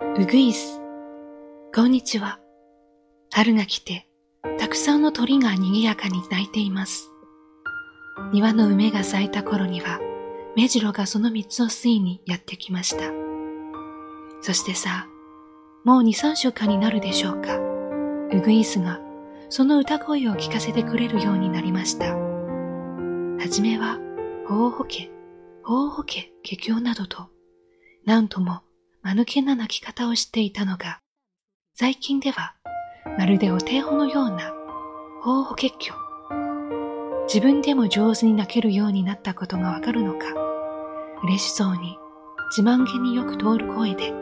うぐいす。こんにちは。春が来て、たくさんの鳥が賑やかに鳴いています。庭の梅が咲いた頃には、目白がその三つを吸いにやってきました。そしてさ、もう二三週間になるでしょうか。ウグイスがその歌声を聞かせてくれるようになりました。はじめは、ほうほけ、ほうほけ、下境などと、なんとも間抜けな泣き方をしていたのが、最近ではまるでお手本のような方法結局。自分でも上手に泣けるようになったことがわかるのか、嬉しそうに自慢げによく通る声で、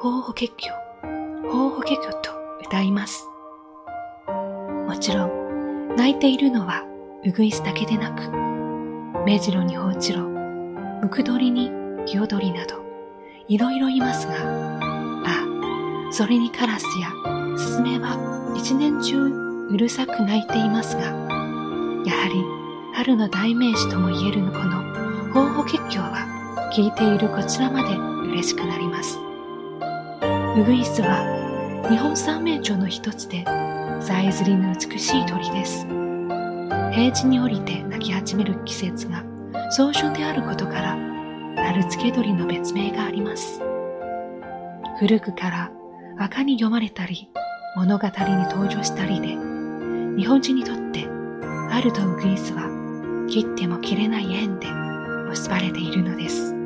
方法結局、方法結局と歌います。もちろん、泣いているのはうぐいすだけでなく、目白に放置ろ、ムクドリにヒヨドリなど、いろいろいますが、あ、それにカラスやスズメは一年中うるさく鳴いていますが、やはり春の代名詞とも言えるこの方法結局は聞いているこちらまで嬉しくなります。ウグイスは日本三名鳥の一つで、さえずりの美しい鳥です。平地に降りて鳴き始める季節が早春であることから、春付け鳥の別名があります。古くから赤に読まれたり、物語に登場したりで、日本人にとって春とウグイスは切っても切れない縁で結ばれているのです。